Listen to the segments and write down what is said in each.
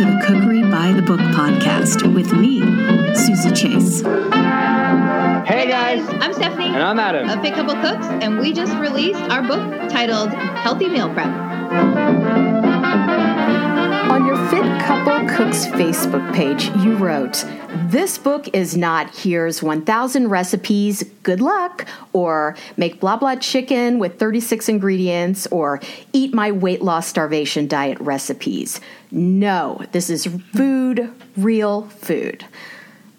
to the Cookery by the Book podcast with me, Suzy Chase. Hey guys, I'm Stephanie. and I'm Adam. of Fit Couple Cooks, and we just released our book titled Healthy Meal Prep. Fit Couple Cooks Facebook page, you wrote, This book is not here's 1,000 recipes, good luck, or make blah blah chicken with 36 ingredients, or eat my weight loss starvation diet recipes. No, this is food, real food.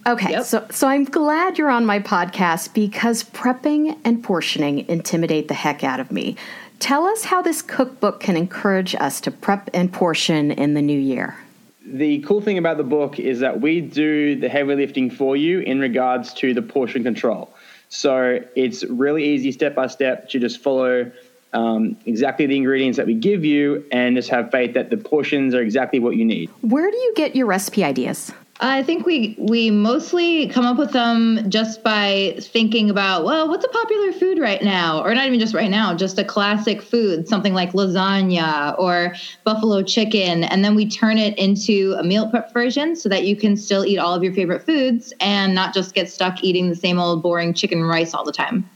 Okay, Yep. so so I'm glad you're on my podcast because prepping and portioning intimidate the heck out of me. Tell us how this cookbook can encourage us to prep and portion in the new year. The cool thing about the book is that we do the heavy lifting for you in regards to the portion control. So it's really easy step by step to just follow um, exactly the ingredients that we give you and just have faith that the portions are exactly what you need. Where do you get your recipe ideas? I think we we mostly come up with them just by thinking about well, what's a popular food right now, or not even just right now, just a classic food, something like lasagna or buffalo chicken, and then we turn it into a meal prep version so that you can still eat all of your favorite foods and not just get stuck eating the same old boring chicken rice all the time.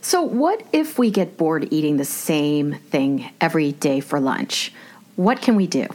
So, what if we get bored eating the same thing every day for lunch? What can we do?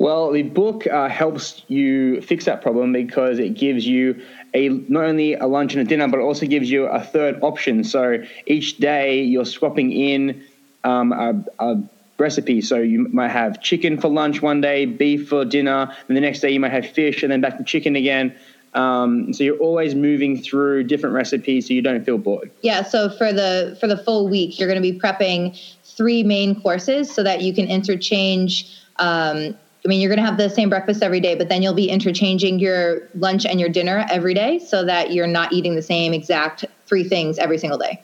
Well, the book uh, helps you fix that problem because it gives you a not only a lunch and a dinner, but it also gives you a third option. So each day you're swapping in um, a, a recipe. So you might have chicken for lunch one day, beef for dinner, and the next day you might have fish, and then back to chicken again. Um, so you're always moving through different recipes, so you don't feel bored. Yeah, so for the for the full week, you're going to be prepping three main courses so that you can interchange. Um, I mean, you're going to have the same breakfast every day, but then you'll be interchanging your lunch and your dinner every day, so that you're not eating the same exact three things every single day.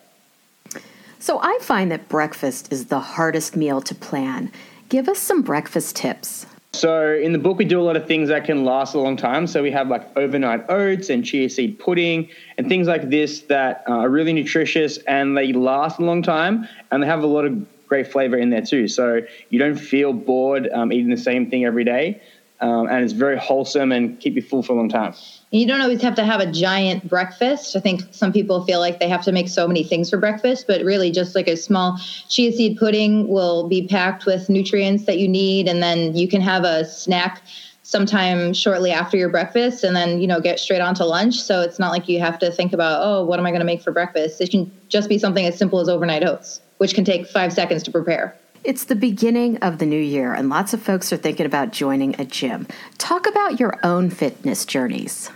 So, I find that breakfast is the hardest meal to plan. Give us some breakfast tips. So in the book, we do a lot of things that can last a long time. So we have like overnight oats and chia seed pudding and things like this that uh, are really nutritious and they last a long time and they have a lot of great flavor in there too. So you don't feel bored um, eating the same thing every day. Um, and it's very wholesome and keep you full for a long time. You don't always have to have a giant breakfast. I think some people feel like they have to make so many things for breakfast, but really just like a small chia seed pudding will be packed with nutrients that you need. And then you can have a snack sometime shortly after your breakfast and then, you know, get straight on to lunch. So it's not like you have to think about, oh, what am I going to make for breakfast? It can just be something as simple as overnight oats, which can take five seconds to prepare. It's the beginning of the new year, and lots of folks are thinking about joining a gym. Talk about your own fitness journeys.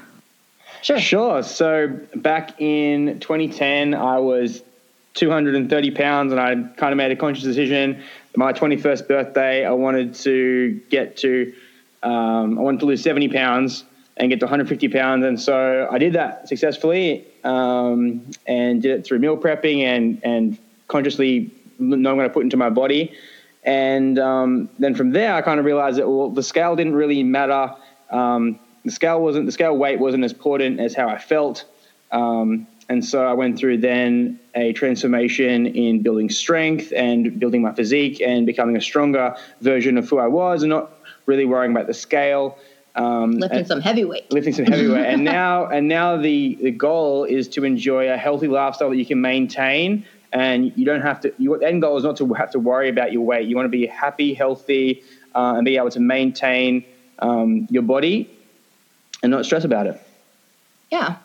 Sure. Sure. So back in 2010, I was 230 pounds, and I kind of made a conscious decision. My 21st birthday, I wanted to get to, um, I wanted to lose 70 pounds and get to 150 pounds, and so I did that successfully, um, and did it through meal prepping and and consciously knowing what I put into my body. And um, then from there, I kind of realized that well, the scale didn't really matter. Um, the scale wasn't the scale weight wasn't as important as how I felt. Um, and so I went through then a transformation in building strength and building my physique and becoming a stronger version of who I was, and not really worrying about the scale. Um, Lifting and- some heavyweight. lifting some heavy weight. And now, and now the the goal is to enjoy a healthy lifestyle that you can maintain, and you don't have to. Your end goal is not to have to worry about your weight. You want to be happy, healthy, uh, and be able to maintain um, your body and not stress about it. Yeah.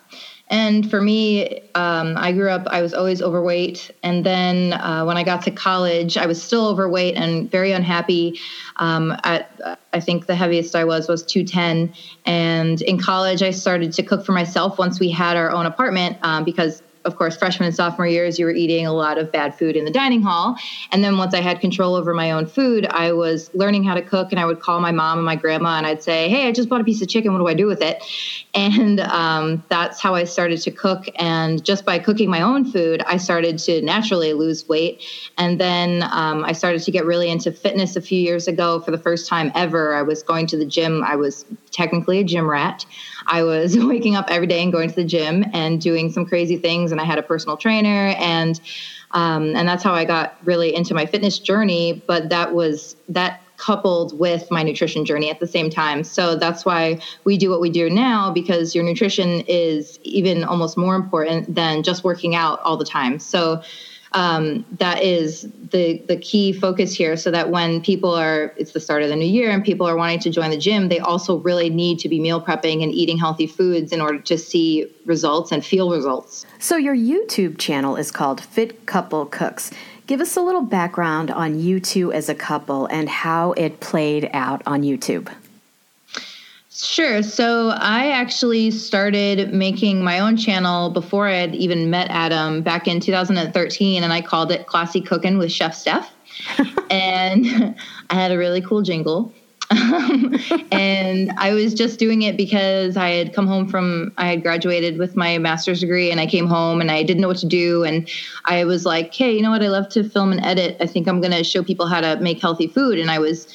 And for me, um, I grew up, I was always overweight. And then uh, when I got to college, I was still overweight and very unhappy. Um, at, I think the heaviest I was was 210. And in college, I started to cook for myself once we had our own apartment um, because of course, freshman and sophomore years, you were eating a lot of bad food in the dining hall. And then once I had control over my own food, I was learning how to cook. And I would call my mom and my grandma and I'd say, Hey, I just bought a piece of chicken. What do I do with it? And um, that's how I started to cook. And just by cooking my own food, I started to naturally lose weight. And then um, I started to get really into fitness a few years ago for the first time ever. I was going to the gym. I was technically a gym rat. I was waking up every day and going to the gym and doing some crazy things. And I had a personal trainer and um, and that's how I got really into my fitness journey. But that was that coupled with my nutrition journey at the same time. So that's why we do what we do now because your nutrition is even almost more important than just working out all the time. So um, that is the the key focus here so that when people are it's the start of the new year and people are wanting to join the gym they also really need to be meal prepping and eating healthy foods in order to see results and feel results. So your youtube channel is called fit couple cooks. Give us a little background on you two as a couple and how it played out on youtube Sure. So I actually started making my own channel before I had even met Adam back in 2013, and I called it Classy Cooking with Chef Steph. and I had a really cool jingle. and I was just doing it because I had come home from, I had graduated with my master's degree and I came home and I didn't know what to do. And I was like, hey, you know what? I love to film and edit. I think I'm going to show people how to make healthy food. And I was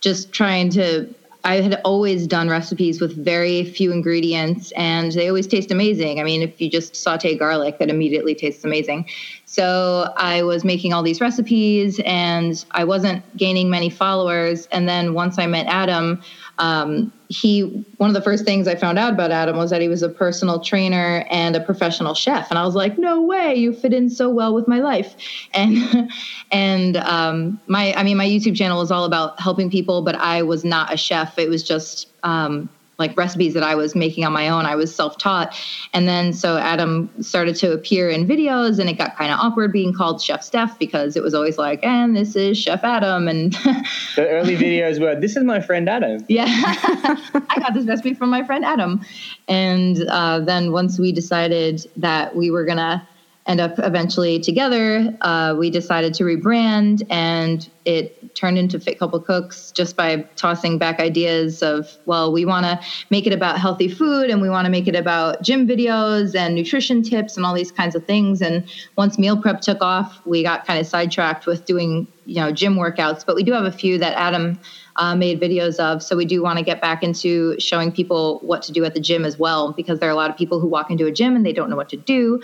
just trying to I had always done recipes with very few ingredients and they always taste amazing. I mean, if you just saute garlic, it immediately tastes amazing. So I was making all these recipes and I wasn't gaining many followers. And then once I met Adam, um, he one of the first things I found out about Adam was that he was a personal trainer and a professional chef, and I was like, no way, you fit in so well with my life, and and um, my I mean my YouTube channel is all about helping people, but I was not a chef. It was just um, like recipes that I was making on my own. I was self taught. And then so Adam started to appear in videos and it got kind of awkward being called Chef Steph because it was always like, and this is Chef Adam. And the early videos were, this is my friend Adam. Yeah. I got this recipe from my friend Adam. And uh, then once we decided that we were going to end up eventually together. Uh, we decided to rebrand, and it turned into Fit Couple Cooks just by tossing back ideas of, well, we want to make it about healthy food, and we want to make it about gym videos and nutrition tips and all these kinds of things. And once meal prep took off, we got kind of sidetracked with doing, you know, gym workouts. But we do have a few that Adam uh, made videos of. So we do want to get back into showing people what to do at the gym as well, because there are a lot of people who walk into a gym and they don't know what to do.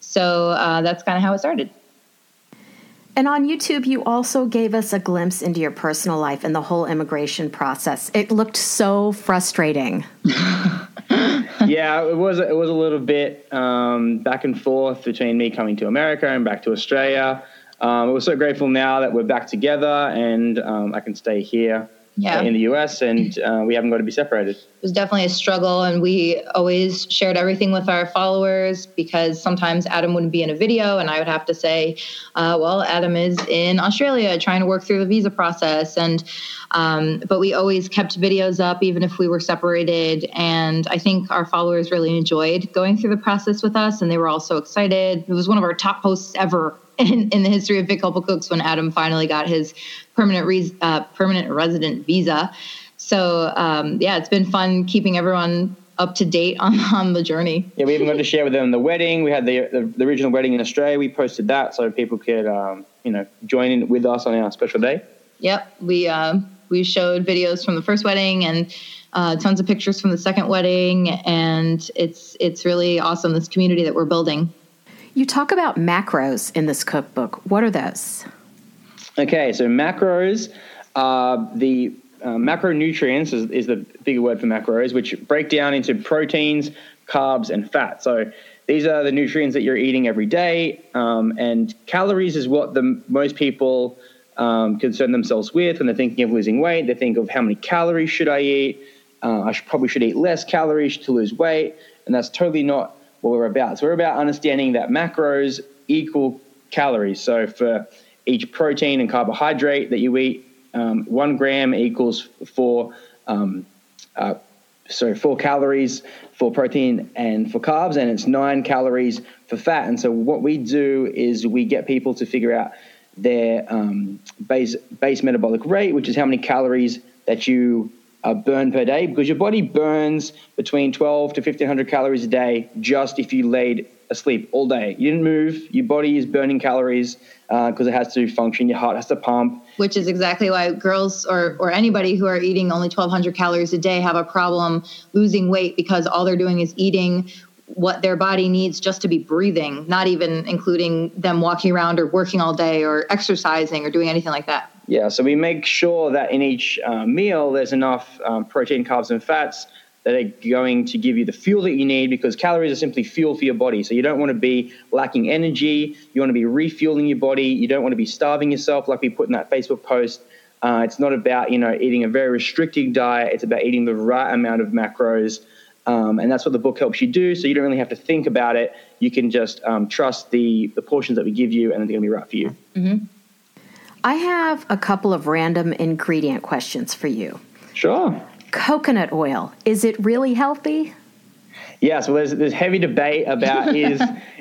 So uh, that's kind of how it started. And on YouTube, you also gave us a glimpse into your personal life and the whole immigration process. It looked so frustrating. yeah, it was. It was a little bit um, back and forth between me coming to America and back to Australia. Um, we're so grateful now that we're back together and um, I can stay here yeah. in the US, and uh, we haven't got to be separated. It was definitely a struggle, and we always shared everything with our followers because sometimes Adam wouldn't be in a video, and I would have to say, uh, "Well, Adam is in Australia trying to work through the visa process," and um, but we always kept videos up even if we were separated, and I think our followers really enjoyed going through the process with us, and they were all so excited. It was one of our top posts ever in, in the history of Couple Cooks when Adam finally got his permanent re- uh, permanent resident visa. So um, yeah, it's been fun keeping everyone up to date on, on the journey. Yeah, we even got to share with them the wedding. We had the, the, the original wedding in Australia. We posted that so people could um, you know join in with us on our special day. Yep, we uh, we showed videos from the first wedding and uh, tons of pictures from the second wedding, and it's it's really awesome this community that we're building. You talk about macros in this cookbook. What are those? Okay, so macros are the uh, macronutrients is, is the bigger word for macros, which break down into proteins, carbs, and fat. So these are the nutrients that you're eating every day, um, and calories is what the most people um, concern themselves with when they're thinking of losing weight. They think of how many calories should I eat? Uh, I should, probably should eat less calories to lose weight, and that's totally not what we're about. So we're about understanding that macros equal calories. So for each protein and carbohydrate that you eat, um, one gram equals four, um, uh, sorry, four calories for protein and for carbs, and it's nine calories for fat. And so what we do is we get people to figure out their um, base base metabolic rate, which is how many calories that you uh, burn per day because your body burns between 12 to 1500 calories a day just if you laid asleep all day. You didn't move, your body is burning calories because uh, it has to function, your heart has to pump. Which is exactly why girls or, or anybody who are eating only 1200 calories a day have a problem losing weight because all they're doing is eating what their body needs just to be breathing, not even including them walking around or working all day or exercising or doing anything like that. Yeah, so we make sure that in each uh, meal there's enough um, protein, carbs, and fats that are going to give you the fuel that you need because calories are simply fuel for your body. So you don't want to be lacking energy. You want to be refueling your body. You don't want to be starving yourself like we put in that Facebook post. Uh, it's not about you know eating a very restricting diet. It's about eating the right amount of macros, um, and that's what the book helps you do. So you don't really have to think about it. You can just um, trust the the portions that we give you, and they're going to be right for you. Mm-hmm. I have a couple of random ingredient questions for you. Sure. Coconut oil is it really healthy? Yeah, so there's there's heavy debate about is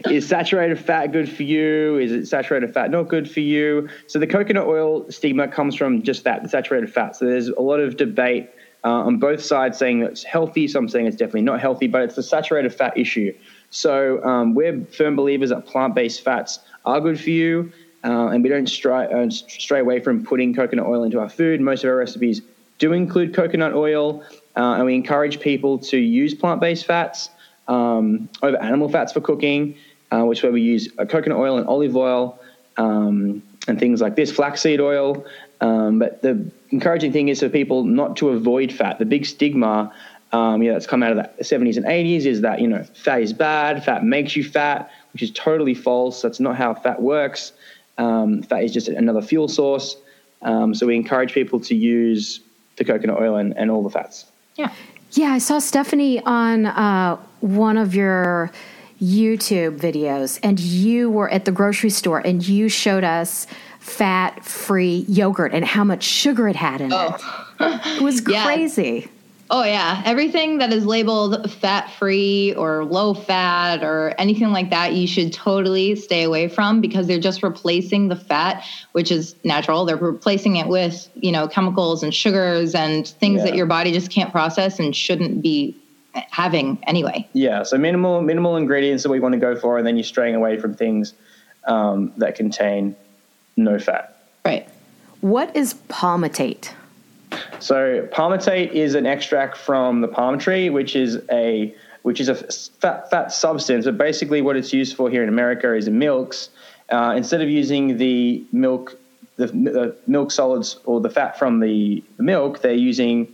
is saturated fat good for you? Is it saturated fat not good for you? So the coconut oil stigma comes from just that, the saturated fat. So there's a lot of debate uh, on both sides saying that it's healthy. Some saying it's definitely not healthy, but it's the saturated fat issue. So um, we're firm believers that plant-based fats are good for you, uh, and we don't stray, uh, stray away from putting coconut oil into our food. Most of our recipes do include coconut oil. Uh, and we encourage people to use plant based fats um, over animal fats for cooking, uh, which where we use coconut oil and olive oil um, and things like this, flaxseed oil. Um, but the encouraging thing is for people not to avoid fat. The big stigma um, know, that's come out of the 70s and 80s is that, you know, fat is bad, fat makes you fat, which is totally false. That's not how fat works. Um, fat is just another fuel source. Um, so we encourage people to use the coconut oil and, and all the fats. Yeah. Yeah, I saw Stephanie on uh, one of your YouTube videos, and you were at the grocery store and you showed us fat free yogurt and how much sugar it had in Oh. it. It was Yeah. crazy. Oh yeah, everything that is labeled fat free or low fat or anything like that, you should totally stay away from because they're just replacing the fat, which is natural. They're replacing it with you know chemicals and sugars and things that your body just can't process and shouldn't be having anyway. Yeah, so minimal minimal ingredients that we want to go for, and then you're straying away from things um, that contain no fat. Right. What is palmitate? So palmitate is an extract from the palm tree, which is a which is a fat fat substance. But basically, what it's used for here in America is in milks. Uh, instead of using the milk, the, milk solids or the fat from the, the milk, they're using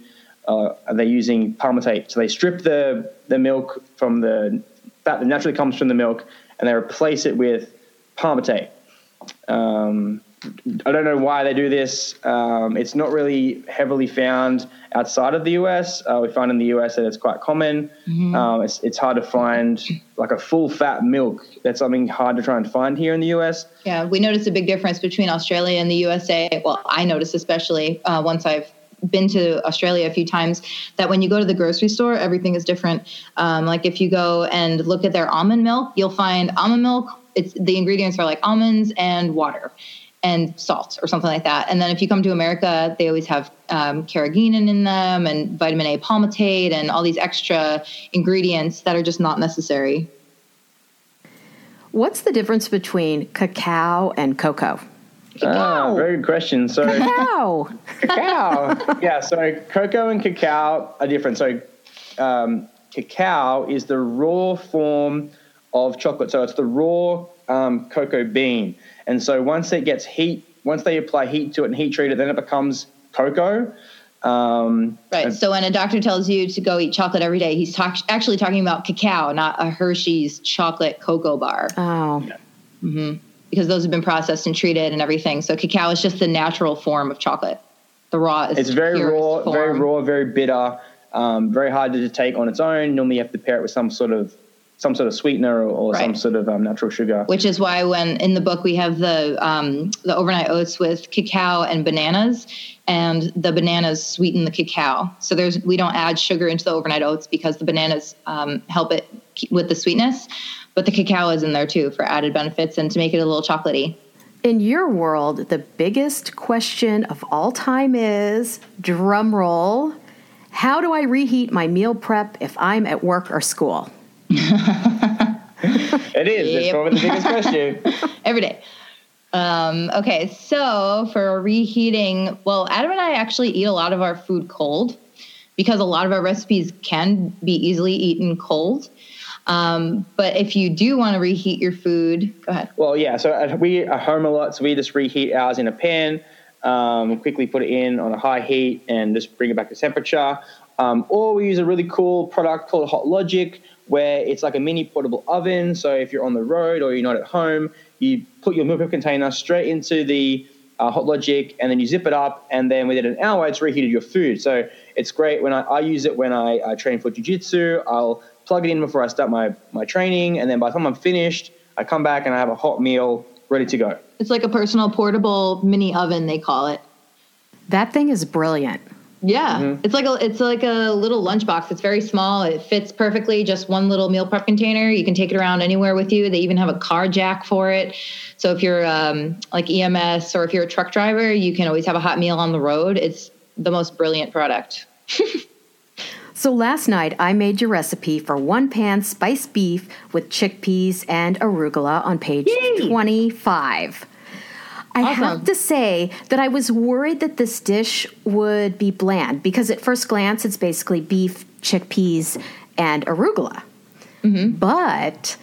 uh, they're using palmitate. So they strip the the milk from the fat that naturally comes from the milk, and they replace it with palmitate. Um, I don't know why they do this. Um, it's not really heavily found outside of the US. Uh, we find in the US that it's quite common. Um, it's, it's hard to find like a full fat milk. That's something hard to try and find here in the US. Yeah, we noticed a big difference between Australia and the USA. Well, I noticed especially uh, once I've been to Australia a few times that when you go to the grocery store, everything is different. Um, like if you go and look at their almond milk, you'll find almond milk. It's the ingredients are like almonds and water and salt or something like that. And then if you come to America, they always have um, carrageenan in them and vitamin A palmitate and all these extra ingredients that are just not necessary. What's the difference between cacao and cocoa? Ah, very good question. So Cacao. cacao. yeah, so cocoa and cacao are different. So um, cacao is the raw form of chocolate. So it's the raw um, cocoa bean. And so once it gets heat, once they apply heat to it and heat treat it, then it becomes cocoa. Um, Right. and- So when a doctor tells you to go eat chocolate every day, he's talk- actually talking about cacao, not a Hershey's chocolate cocoa bar, Oh, because those have been processed and treated and everything. So cacao is just the natural form of chocolate. The raw is it's very purest raw, very raw, very bitter, um, very hard to take on its own. Normally, you have to pair it with some sort of some sort of sweetener or, or some sort of um, natural sugar. Which is why when in the book we have the um, the overnight oats with cacao and bananas, and the bananas sweeten the cacao. So there's we don't add sugar into the overnight oats because the bananas um, help it keep- with the sweetness, but the cacao is in there too for added benefits and to make it a little chocolatey. in your world, the biggest question of all time is drum roll. How do I reheat my meal prep if I'm at work or school? It is. It's probably the biggest question. every day. Um, okay, so for reheating, well, Adam and I actually eat a lot of our food cold because a lot of our recipes can be easily eaten cold. Um, but if you do want to reheat your food, go ahead. Well, yeah. So we are home a lot, so we just reheat ours in a pan. um, quickly put it in on a high heat and just bring it back to temperature. Um, or we use a really cool product called Hot Logic, where it's like a mini portable oven. So if you're on the road or you're not at home, you put your meal prep container straight into the uh, Hot Logic, and then you zip it up, and then within an hour, it's reheated your food. So it's great when I, I use it when I, I train for jujitsu. I'll plug it in before I start my, my training, and then by the time I'm finished, I come back and I have a hot meal ready to go. It's like a personal portable mini oven, they call it. That thing is brilliant. Yeah, mm-hmm. it's like a it's like a little lunchbox. It's very small. It fits perfectly. Just one little meal prep container. You can take it around anywhere with you. They even have a car jack for it. So if you're um, like EMS or if you're a truck driver, you can always have a hot meal on the road. It's the most brilliant product. so last night I made your recipe for one pan spiced beef with chickpeas and arugula on page Yay! 25. I awesome. have to say that I was worried that this dish would be bland because at first glance it's basically beef, chickpeas, and arugula. Mm-hmm. But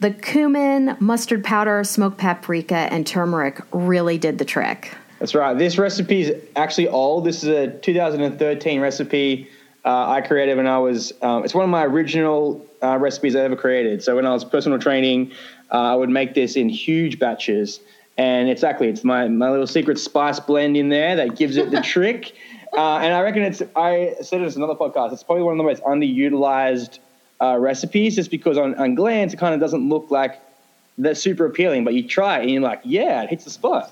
the cumin, mustard powder, smoked paprika, and turmeric really did the trick. That's right. This recipe is actually old. This is a 2013 recipe uh, I created when I was. Um, it's one of my original uh, recipes I ever created. So when I was personal training, uh, I would make this in huge batches and exactly it's my, my little secret spice blend in there that gives it the trick. Uh, and i reckon it's i said it in another podcast it's probably one of the most underutilized uh, recipes just because on, on glance it kind of doesn't look like that's super appealing but you try it and you're like yeah it hits the spot.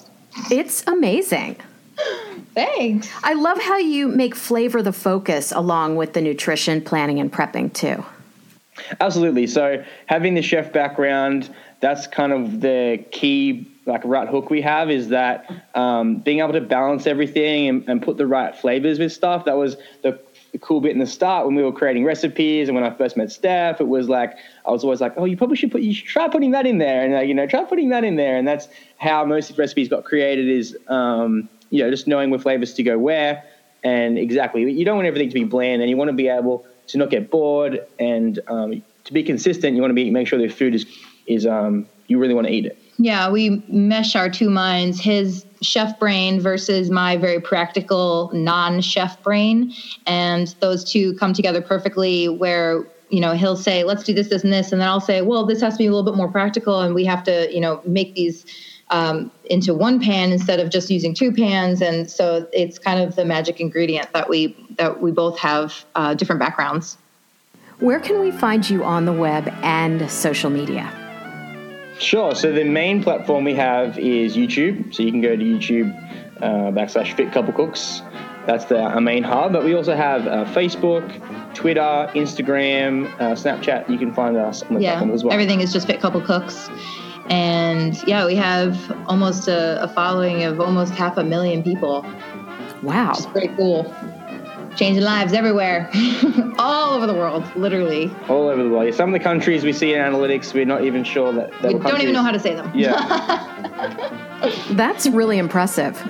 It's amazing. Thanks. I love how you make flavor the focus along with the nutrition planning and prepping too absolutely so having the chef background that's kind of the key like right hook we have is that um, being able to balance everything and, and, put the right flavors with stuff. That was the, the, cool bit in the start when we were creating recipes and when I first met Steph. It was like I was always like, oh, you probably should put you should try putting that in there, and uh, you know, try putting that in there, and that's how most recipes got created. Is um, you know just knowing where flavors to go where, and exactly you don't want everything to be bland, and you want to be able to not get bored, and um, to be consistent. You want to be make sure the food is is um, you really want to eat it. Yeah, we mesh our two minds, his chef brain versus my very practical non chef brain. And those two come together perfectly where you know he'll say let's do this this and this and then i'll say well this has to be a little bit more practical and we have to you know make these um, into one pan instead of just using two pans and so it's kind of the magic ingredient that we that we both have uh, different backgrounds where can we find you on the web and social media Sure. So the main platform we have is YouTube. So you can go to YouTube uh, backslash Fit Couple Cooks. That's the, our main hub. But we also have uh, Facebook, Twitter, Instagram, uh, Snapchat. You can find us on the yeah, platform as well. Everything is just Fit Couple Cooks. And yeah, we have almost a, a following of almost half a million people. Wow. Which is pretty cool changing lives everywhere, all over the world, literally. All over the world. Some of the countries we see in analytics, we're not even sure that. we don't even know how to say them. Yeah. That's really impressive.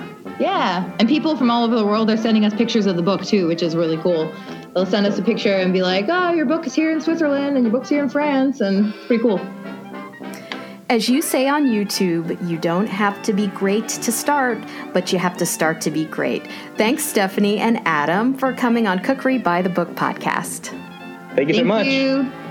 Yeah, and people from all over the world are sending us pictures of the book too, which is really cool. They'll send us a picture and be like, "Oh, your book is here in Switzerland, and your book's here in France," and it's pretty cool. As you say on YouTube, you don't have to be great to start, but you have to start to be great. Thanks, Stephanie and Adam, for coming on Cookery by the Book podcast. Thank you Thank so much. You.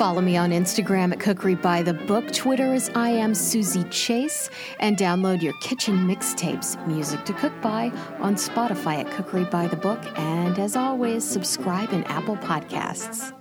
Follow me on Instagram at Cookery by the Book, Twitter is I am Suzy Chase, and download your kitchen mixtapes, Music to Cook By, on Spotify at Cookery by the Book, and as always, subscribe in Apple Podcasts.